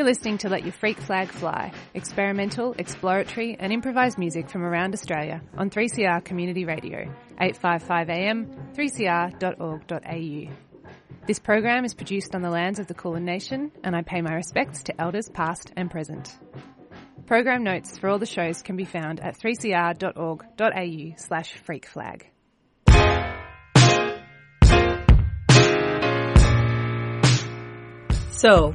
You're listening to Let Your Freak Flag Fly, experimental, exploratory, and improvised music from around Australia on 3CR Community Radio, 855am, 3cr.org.au. This program is produced on the lands of the Kulin Nation, and I pay my respects to elders past and present. Program notes for all the shows can be found at 3cr.org.au slash freakflag. So,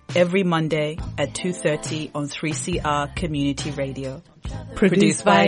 every Monday at 2.30 on 3CR Community Radio. Produced, Produced by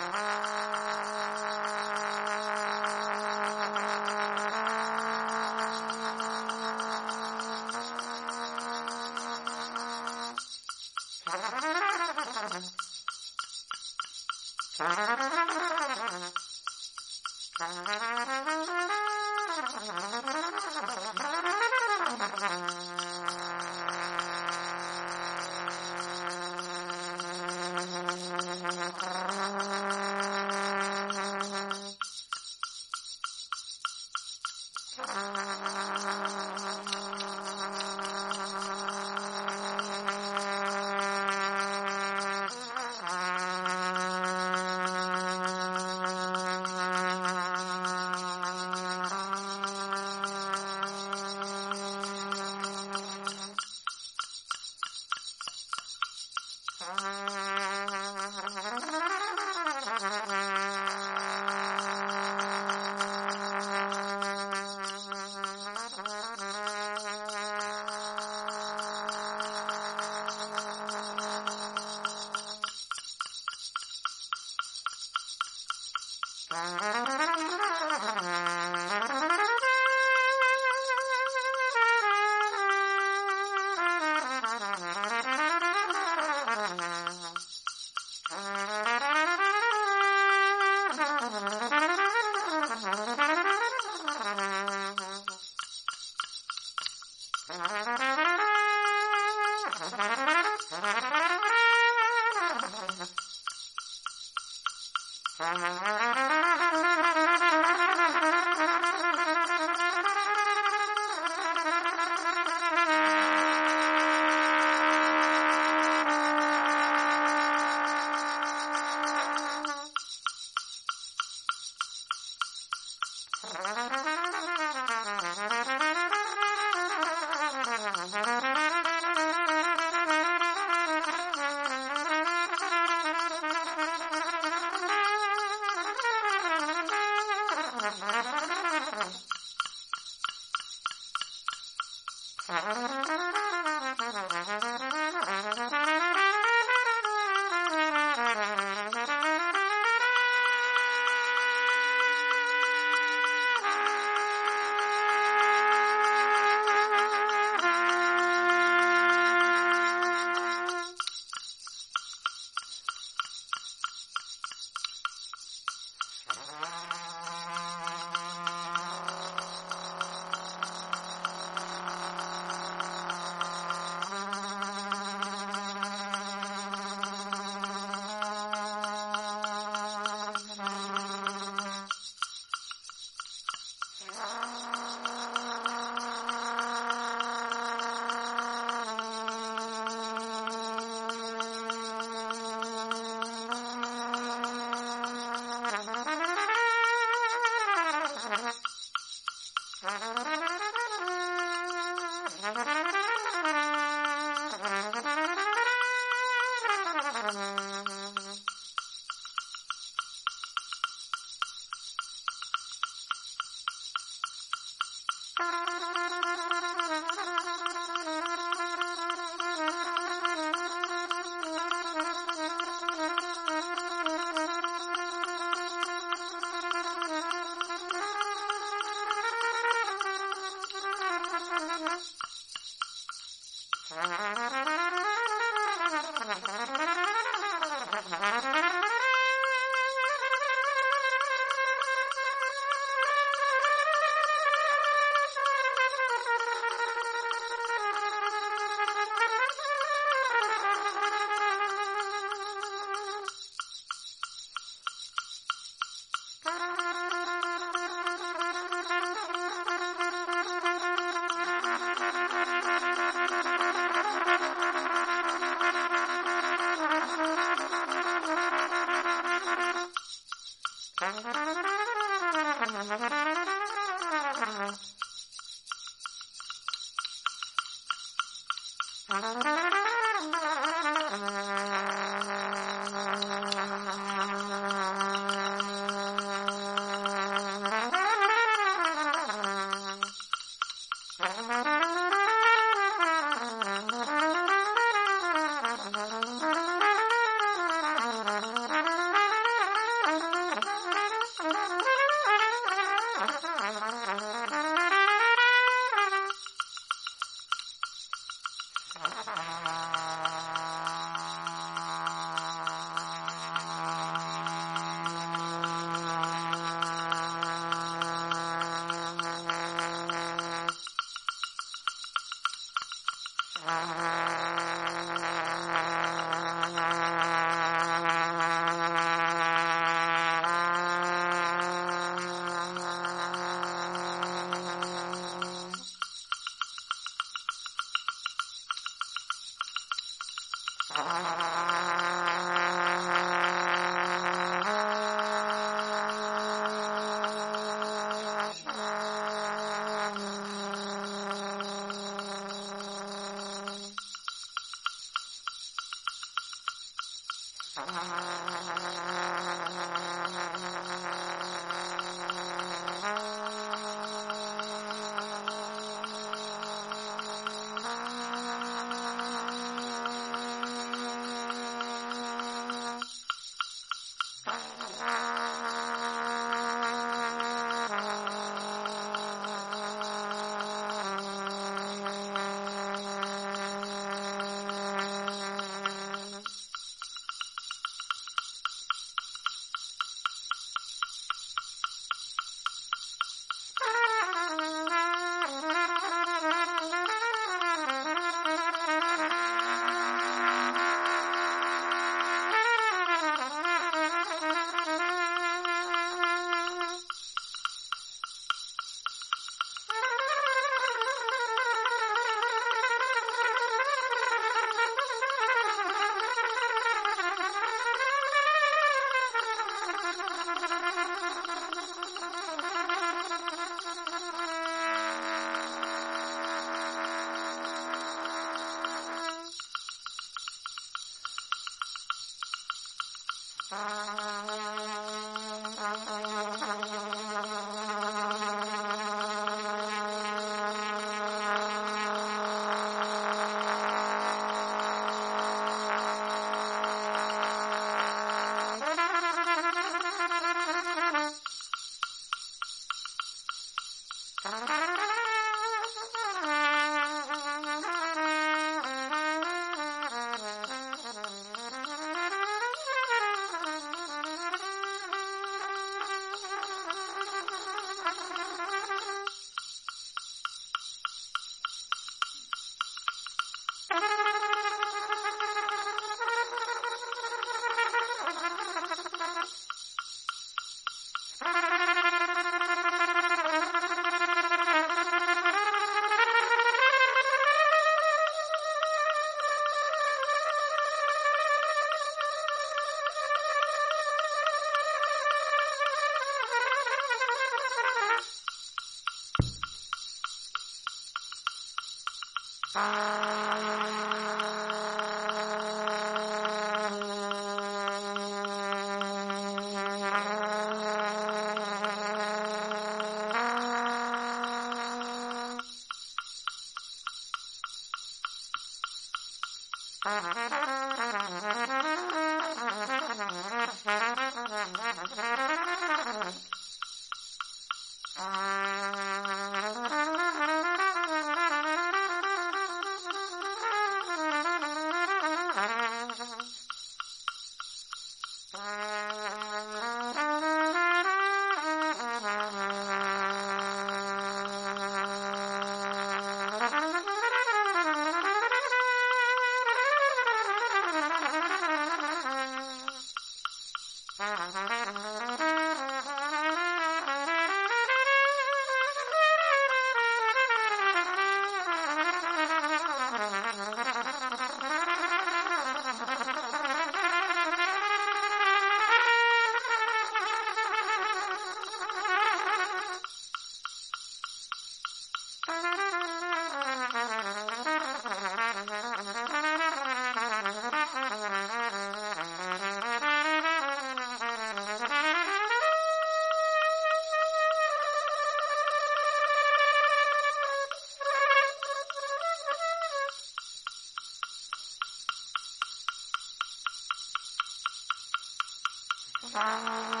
啊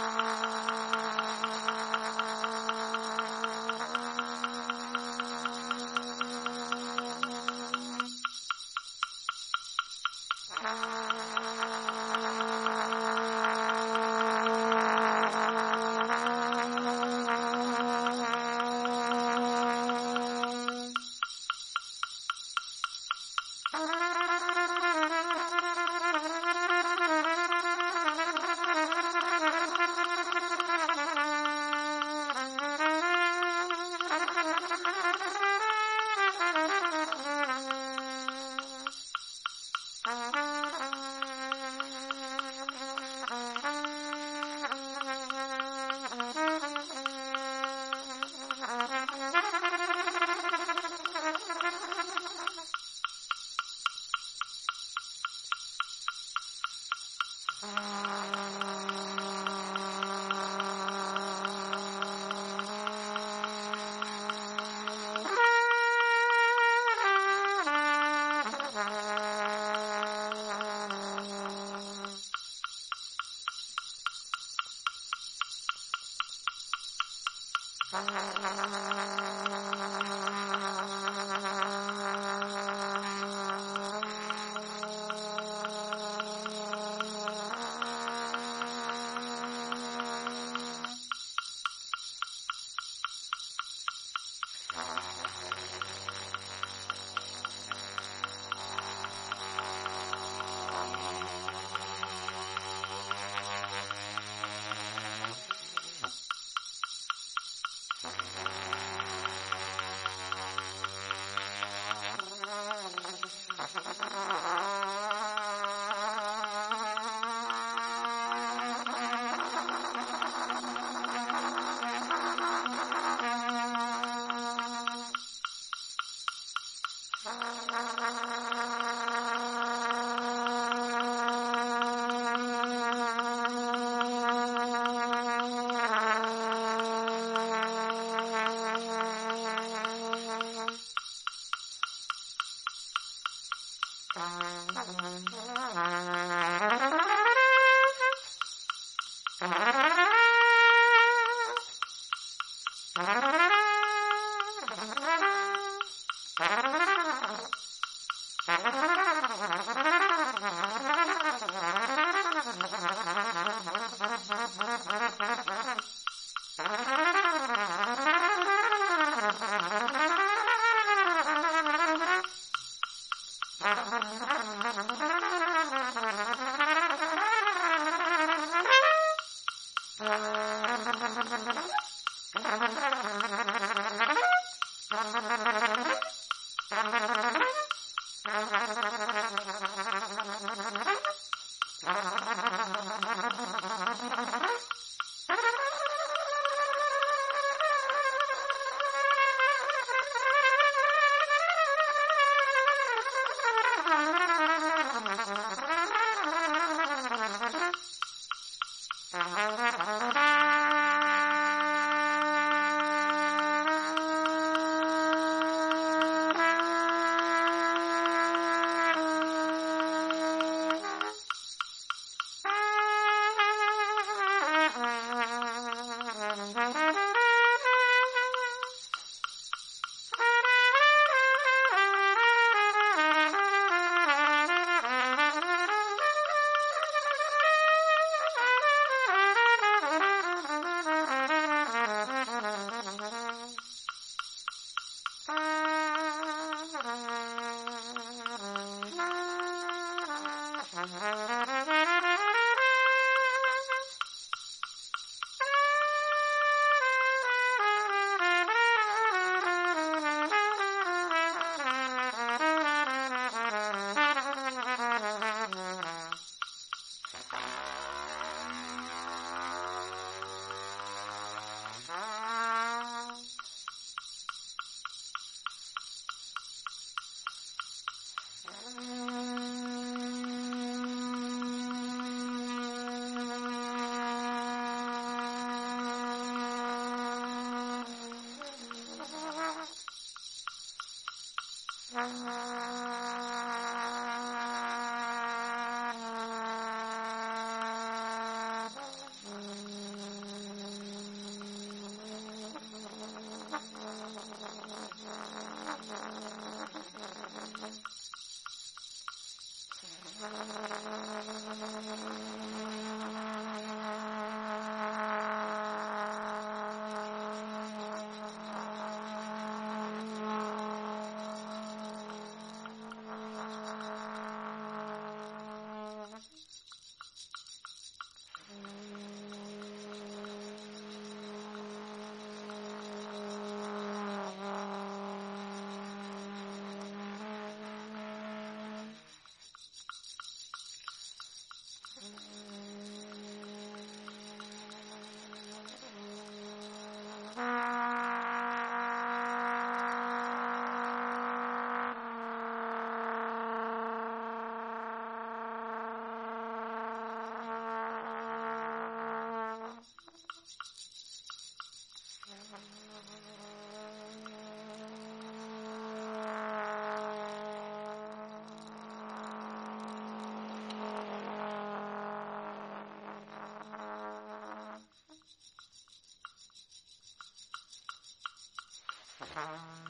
Uh-huh.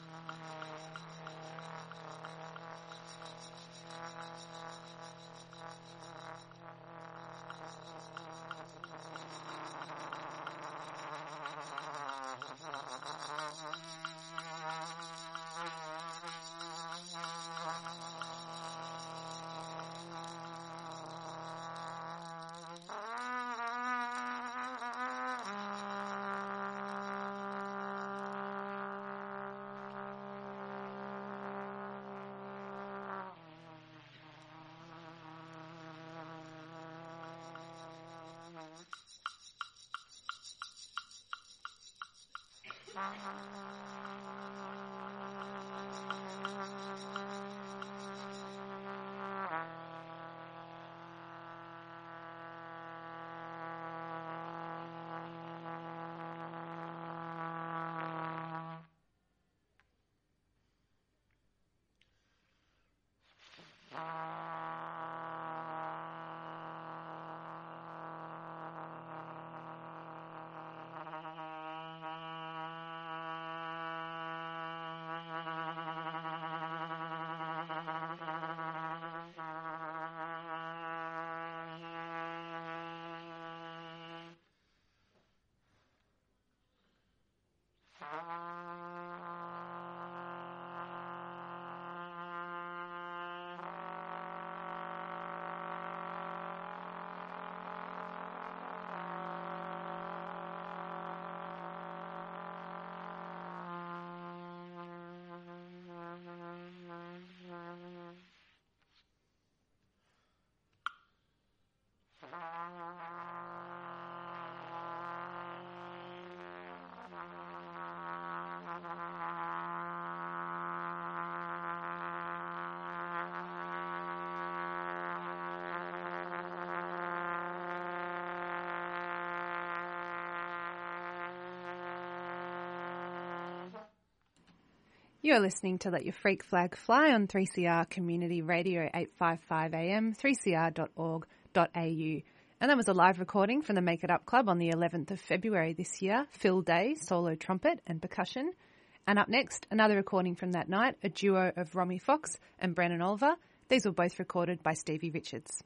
By Jan. You're listening to Let Your Freak Flag Fly on 3CR Community Radio 855 AM, 3cr.org.au. And that was a live recording from the Make It Up Club on the 11th of February this year. Phil Day, solo trumpet and percussion. And up next, another recording from that night, a duo of Romy Fox and Brennan Oliver. These were both recorded by Stevie Richards.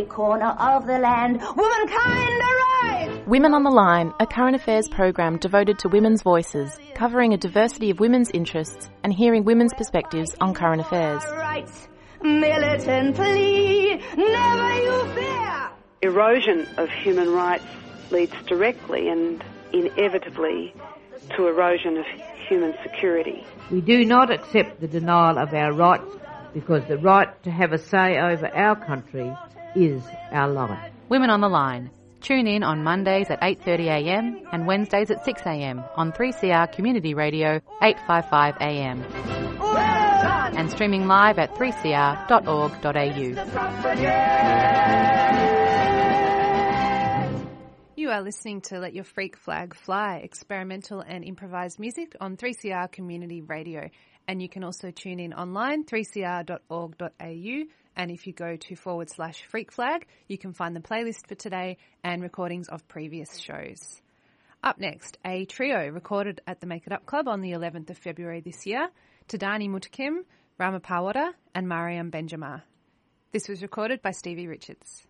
Every corner of the land. Womankind arise! Women on the Line, a current affairs program devoted to women's voices, covering a diversity of women's interests and hearing women's perspectives on current affairs. Rights, militantly, never you fear! Erosion of human rights leads directly and inevitably to erosion of human security. We do not accept the denial of our rights because the right to have a say over our country is our life. Women on the Line. Tune in on Mondays at 8.30am and Wednesdays at 6am on 3CR Community Radio 855am. And streaming live at 3cr.org.au. You are listening to Let Your Freak Flag Fly, experimental and improvised music on 3CR Community Radio. And you can also tune in online, 3cr.org.au. And if you go to forward slash freak flag, you can find the playlist for today and recordings of previous shows. Up next, a trio recorded at the Make It Up Club on the 11th of February this year, Tadani Mutakim, Rama Pawada, and Mariam Benjamin. This was recorded by Stevie Richards.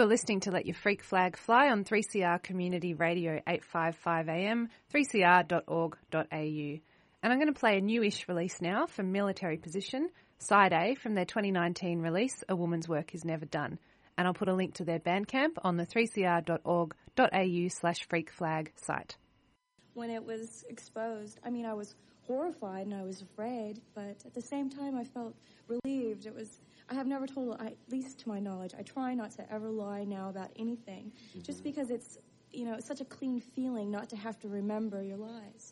You are listening to Let Your Freak Flag Fly on 3CR Community Radio 855 AM, 3cr.org.au. And I'm going to play a newish release now from Military Position, Side A, from their 2019 release, A Woman's Work Is Never Done. And I'll put a link to their Bandcamp on the 3cr.org.au slash freak flag site. When it was exposed, I mean, I was horrified and I was afraid, but at the same time, I felt relieved. It was I have never told, at least to my knowledge, I try not to ever lie now about anything, mm-hmm. just because it's, you know, it's such a clean feeling not to have to remember your lies.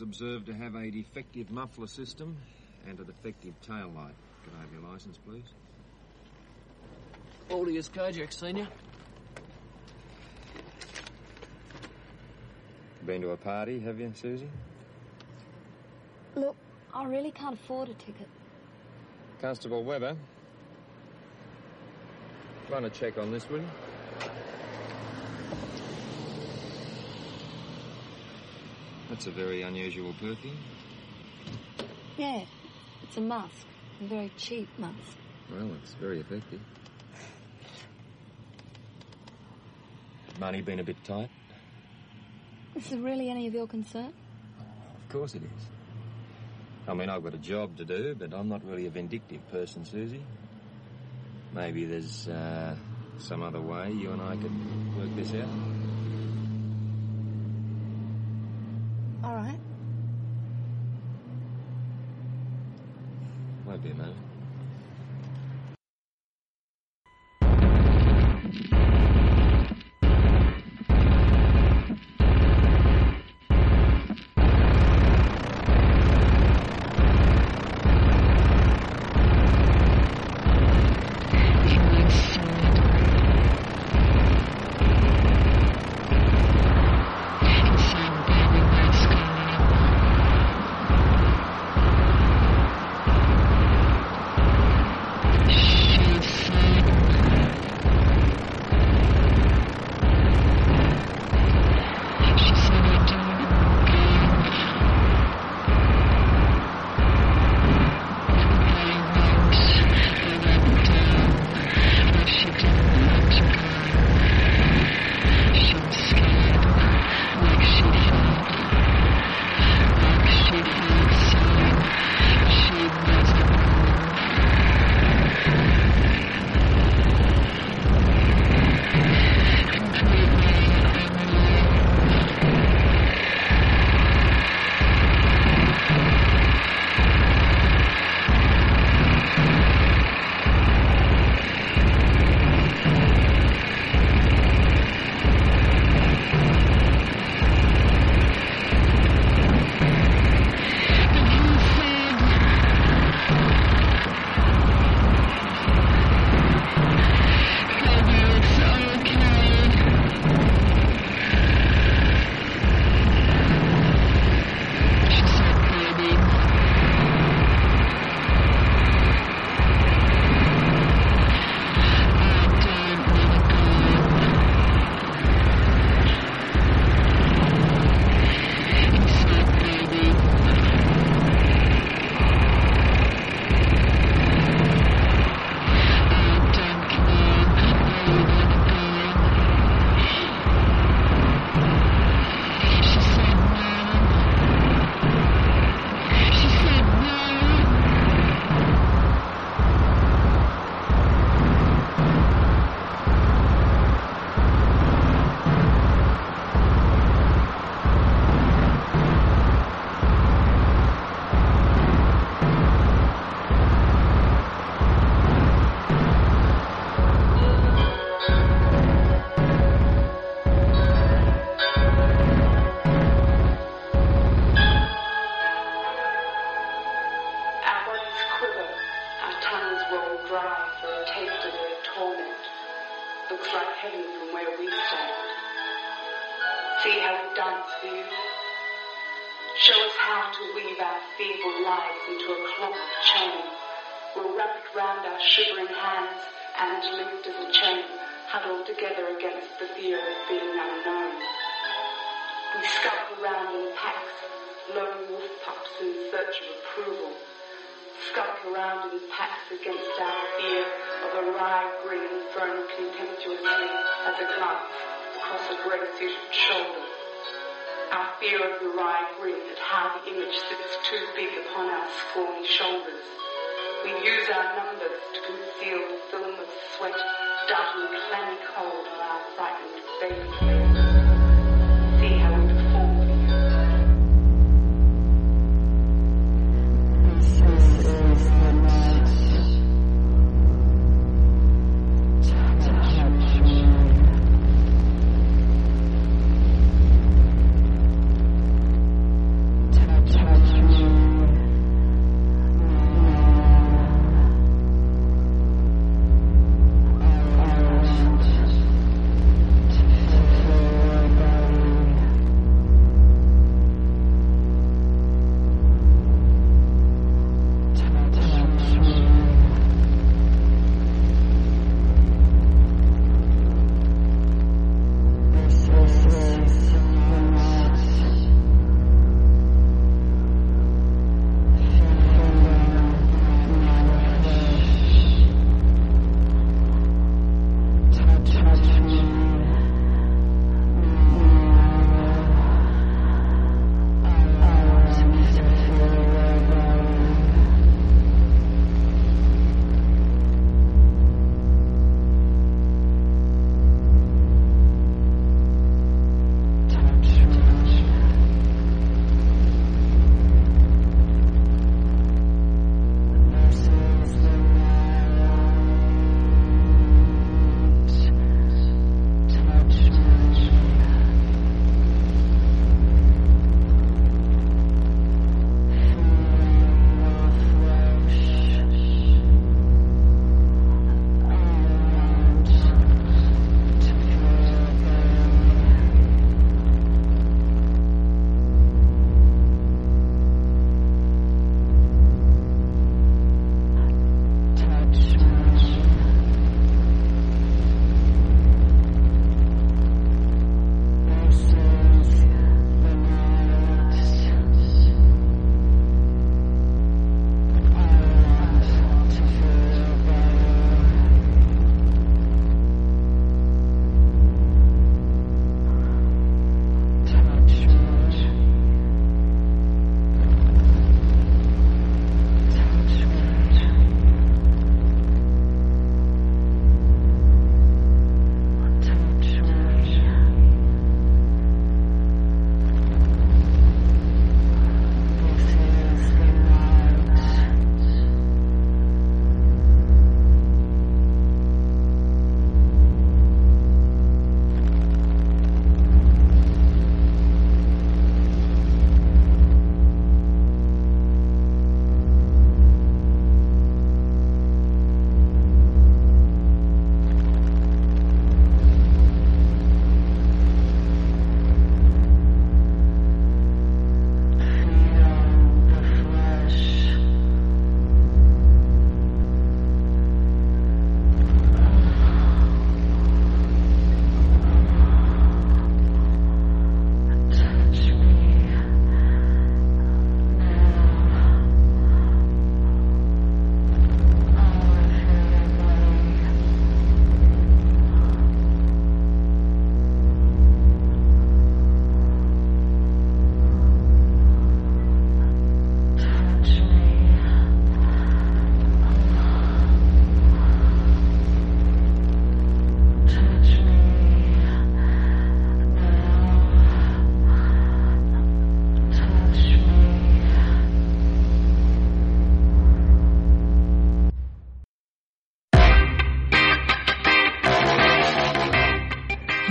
Was observed to have a defective muffler system and a defective tail light. Can I have your license, please? Aldius Kojak, Senior. Been to a party, have you, Susie? Look, I really can't afford a ticket. Constable Webber. Run a check on this, will you? That's a very unusual perfume. Yeah, it's a mask. A very cheap mask. Well, it's very effective. Money been a bit tight? Is it really any of your concern? Of course it is. I mean, I've got a job to do, but I'm not really a vindictive person, Susie. Maybe there's uh, some other way you and I could work this out. All right. Won't be a moment. Show us how to weave our feeble lives into a clocked chain. We'll wrap it round our shivering hands and linked as a chain, huddled together against the fear of being unknown. We skulk around in packs, lone wolf pups in search of approval. Skulk around in packs against our fear of a wry grin thrown contemptuously as a glance across a grey-suited shoulder. Our fear of the wry grin at how the image sits too big upon our scrawny shoulders. We use our numbers to conceal the film of sweat darting clammy cold on our frightened faces.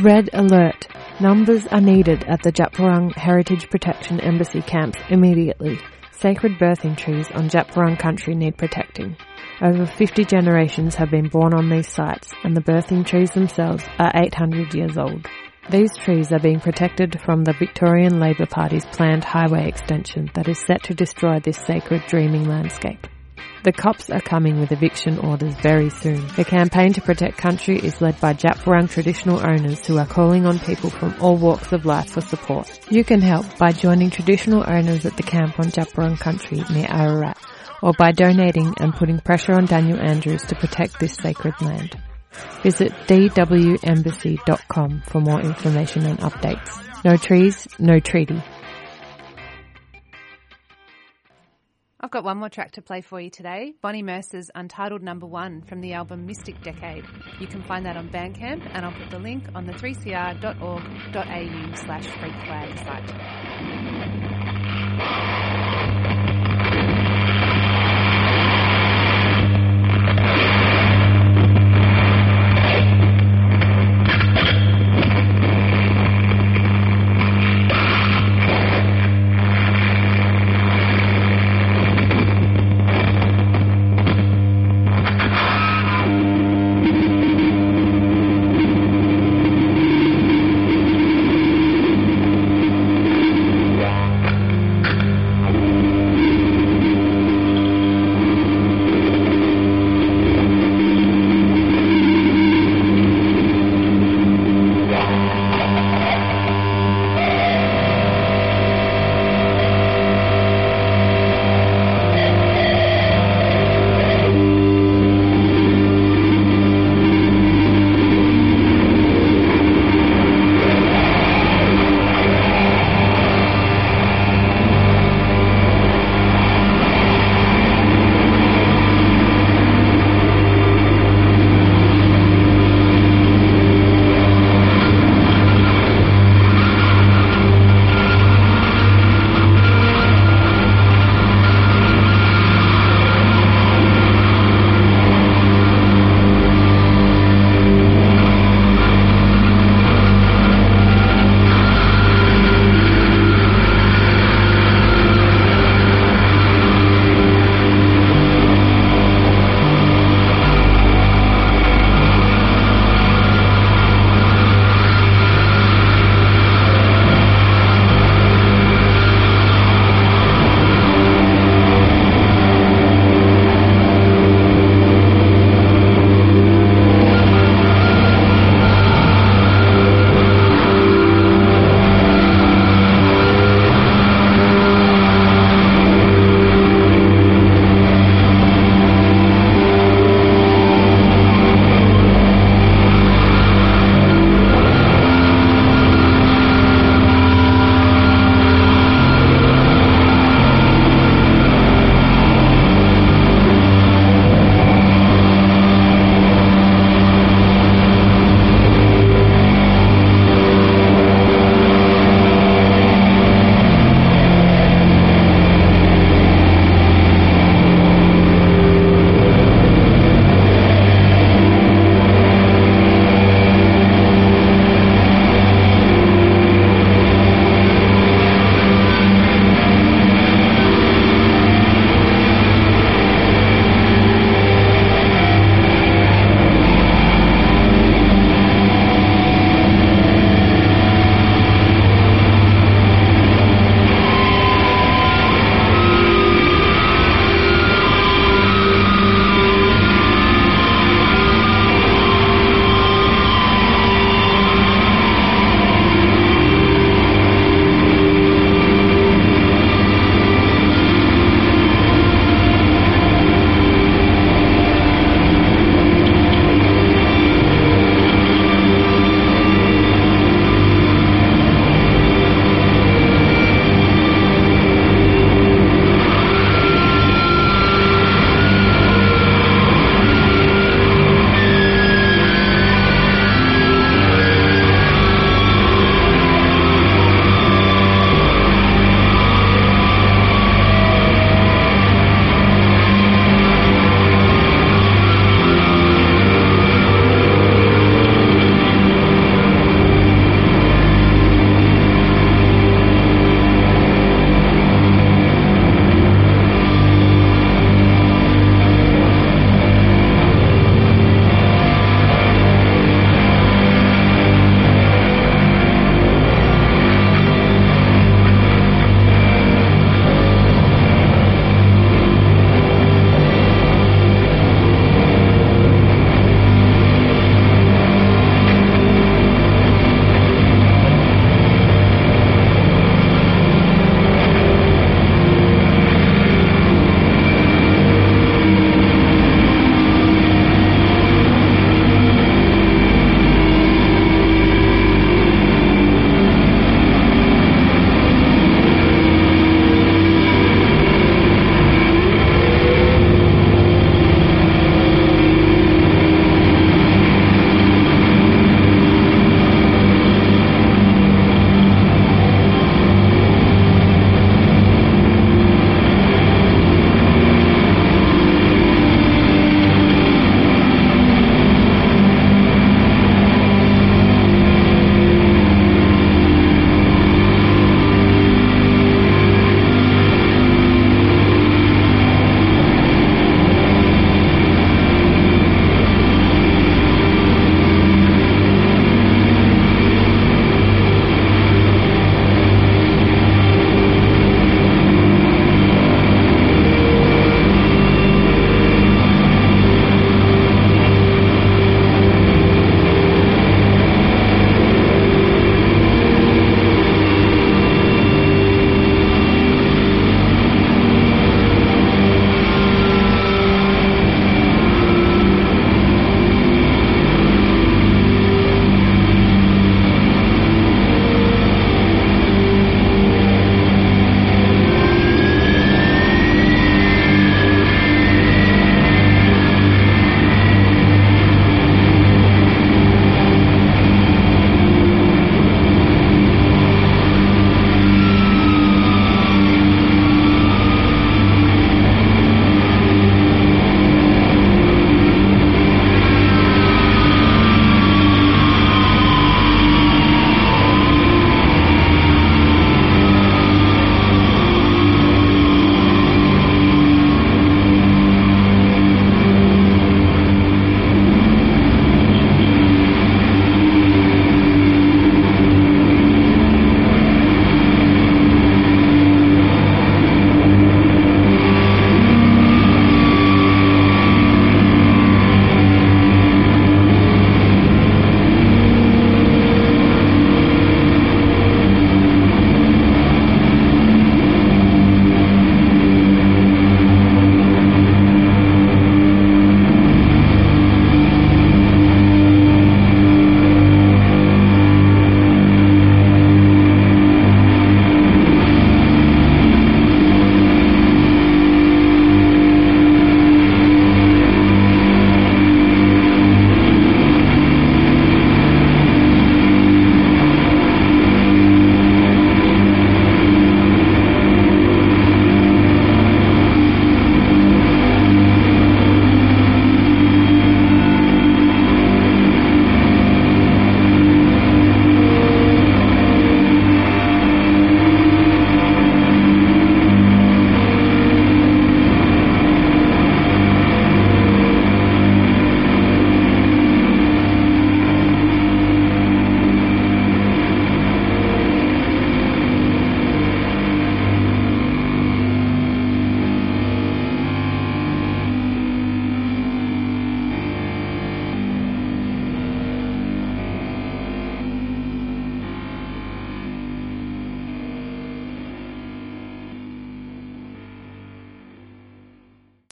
Red alert. Numbers are needed at the Djab Wurrung Heritage Protection Embassy camps immediately. Sacred birthing trees on Djab Wurrung country need protecting. Over 50 generations have been born on these sites and the birthing trees themselves are 800 years old. These trees are being protected from the Victorian Labor Party's planned highway extension that is set to destroy this sacred dreaming landscape. The cops are coming with eviction orders very soon. The campaign to protect country is led by Djab Wurrung traditional owners who are calling on people from all walks of life for support. You can help by joining traditional owners at the camp on Djab Wurrung country near Ararat or by donating and putting pressure on Daniel Andrews to protect this sacred land. Visit dwembassy.com for more information and updates. No trees, no treaty. I've got one more track to play for you today. Bonnie Mercer's Untitled Number One from the album Mystic Decade. You can find that on Bandcamp and I'll put the link on the 3cr.org.au slash freak flag site.